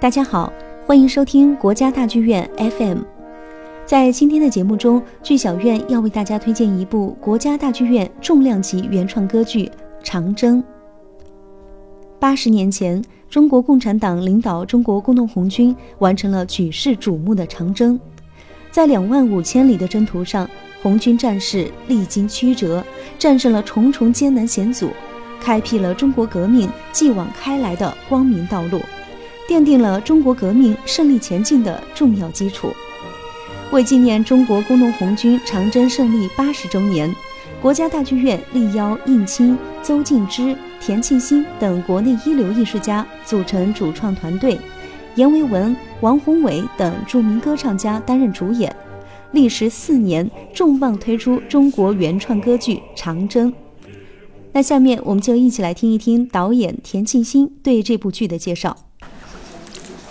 大家好，欢迎收听国家大剧院 FM。在今天的节目中，剧小院要为大家推荐一部国家大剧院重量级原创歌剧《长征》。八十年前，中国共产党领导中国工农红军完成了举世瞩目的长征。在两万五千里的征途上，红军战士历经曲折，战胜了重重艰难险阻，开辟了中国革命继往开来的光明道路。奠定了中国革命胜利前进的重要基础。为纪念中国工农红军长征胜利八十周年，国家大剧院力邀应钦、邹静之、田沁鑫等国内一流艺术家组成主创团队，阎维文、王宏伟等著名歌唱家担任主演，历时四年，重磅推出中国原创歌剧《长征》。那下面我们就一起来听一听导演田沁鑫对这部剧的介绍。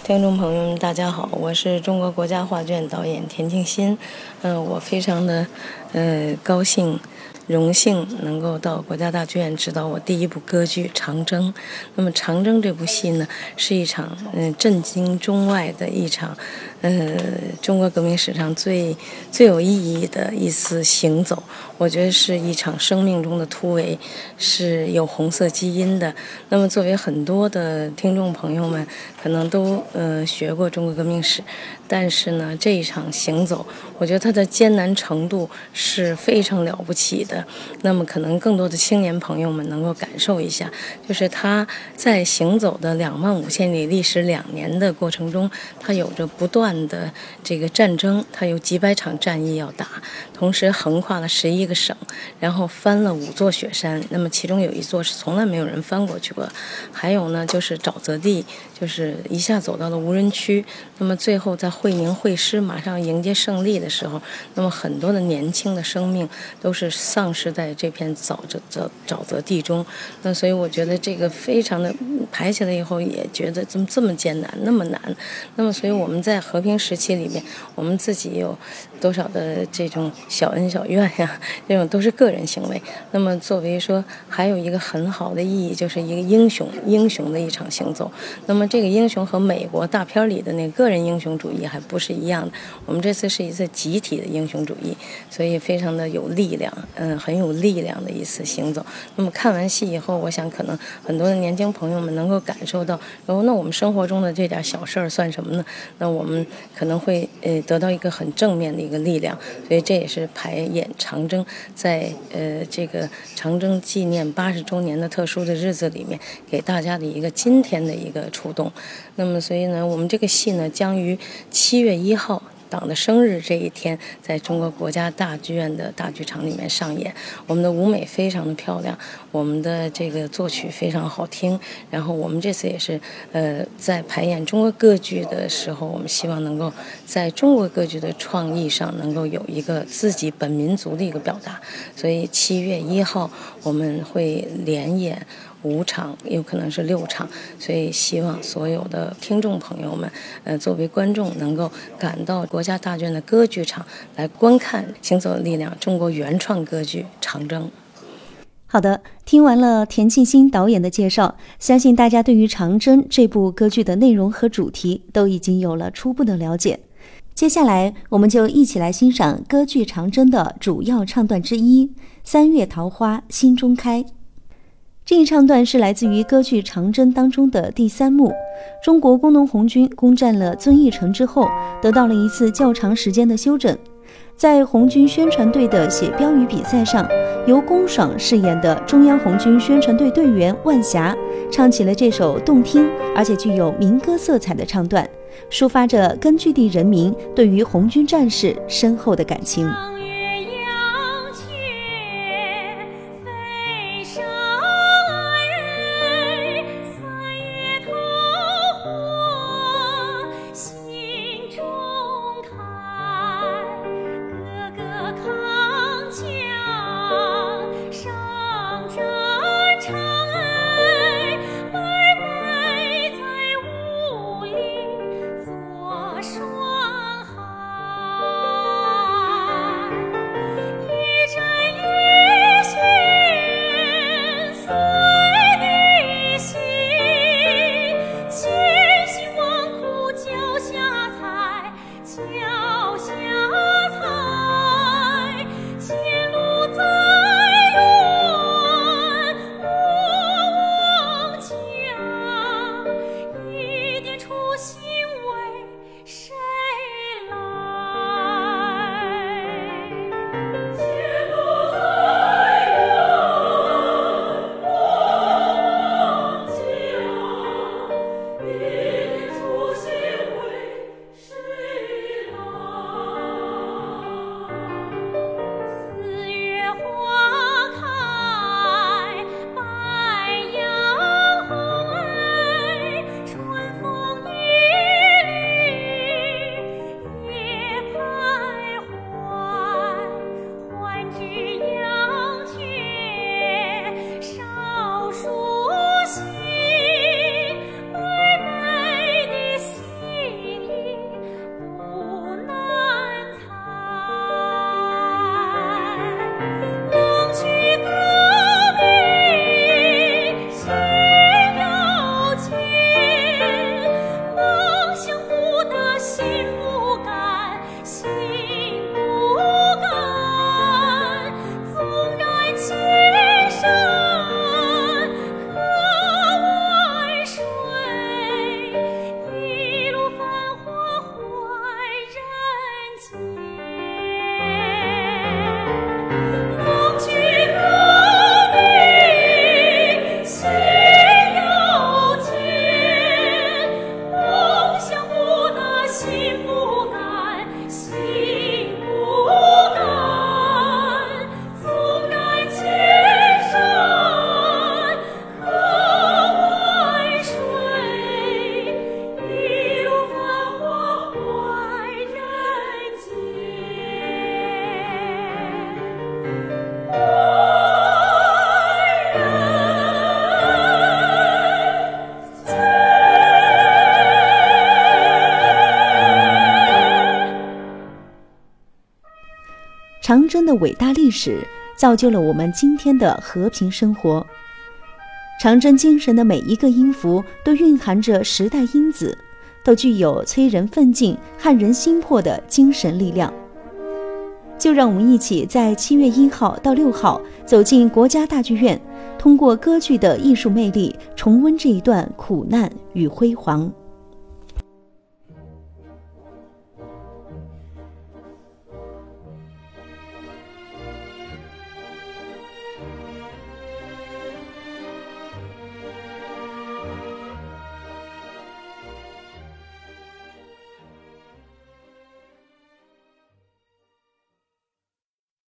观众朋友们，大家好，我是中国国家话剧院导演田沁鑫。嗯，我非常的呃高兴。荣幸能够到国家大剧院指导我第一部歌剧《长征》。那么，《长征》这部戏呢，是一场嗯震惊中外的一场，呃，中国革命史上最最有意义的一次行走。我觉得是一场生命中的突围，是有红色基因的。那么，作为很多的听众朋友们，可能都呃学过中国革命史，但是呢，这一场行走，我觉得它的艰难程度是非常了不起的。那么，可能更多的青年朋友们能够感受一下，就是他在行走的两万五千里、历时两年的过程中，他有着不断的这个战争，他有几百场战役要打，同时横跨了十一个省，然后翻了五座雪山。那么，其中有一座是从来没有人翻过去过，还有呢，就是沼泽地，就是一下走到了无人区。那么，最后在会宁会师马上迎接胜利的时候，那么很多的年轻的生命都是丧。失在这片沼泽沼沼泽地中，那所以我觉得这个非常的排起来以后，也觉得怎么这么艰难，那么难。那么，所以我们在和和平时期里面，我们自己有多少的这种小恩小怨呀？这种都是个人行为。那么，作为说还有一个很好的意义，就是一个英雄英雄的一场行走。那么，这个英雄和美国大片里的那个人英雄主义还不是一样的。我们这次是一次集体的英雄主义，所以非常的有力量。嗯。很有力量的一次行走。那么看完戏以后，我想可能很多的年轻朋友们能够感受到，哦，那我们生活中的这点小事儿算什么呢？那我们可能会呃得到一个很正面的一一个力量。所以这也是排演长征在呃这个长征纪念八十周年的特殊的日子里面，给大家的一个今天的一个触动。那么所以呢，我们这个戏呢将于七月一号。党的生日这一天，在中国国家大剧院的大剧场里面上演。我们的舞美非常的漂亮，我们的这个作曲非常好听。然后我们这次也是，呃，在排演中国歌剧的时候，我们希望能够在中国歌剧的创意上能够有一个自己本民族的一个表达。所以七月一号我们会连演。五场有可能是六场，所以希望所有的听众朋友们，呃，作为观众能够赶到国家大剧院的歌剧场来观看《行走的力量》中国原创歌剧《长征》。好的，听完了田沁鑫导演的介绍，相信大家对于《长征》这部歌剧的内容和主题都已经有了初步的了解。接下来，我们就一起来欣赏歌剧《长征》的主要唱段之一《三月桃花心中开》。这一唱段是来自于歌剧《长征》当中的第三幕。中国工农红军攻占了遵义城之后，得到了一次较长时间的休整。在红军宣传队的写标语比赛上，由龚爽饰演的中央红军宣传队队员万霞，唱起了这首动听而且具有民歌色彩的唱段，抒发着根据地人民对于红军战士深厚的感情。长征的伟大历史造就了我们今天的和平生活。长征精神的每一个音符都蕴含着时代因子，都具有催人奋进、撼人心魄的精神力量。就让我们一起在七月一号到六号走进国家大剧院，通过歌剧的艺术魅力，重温这一段苦难与辉煌。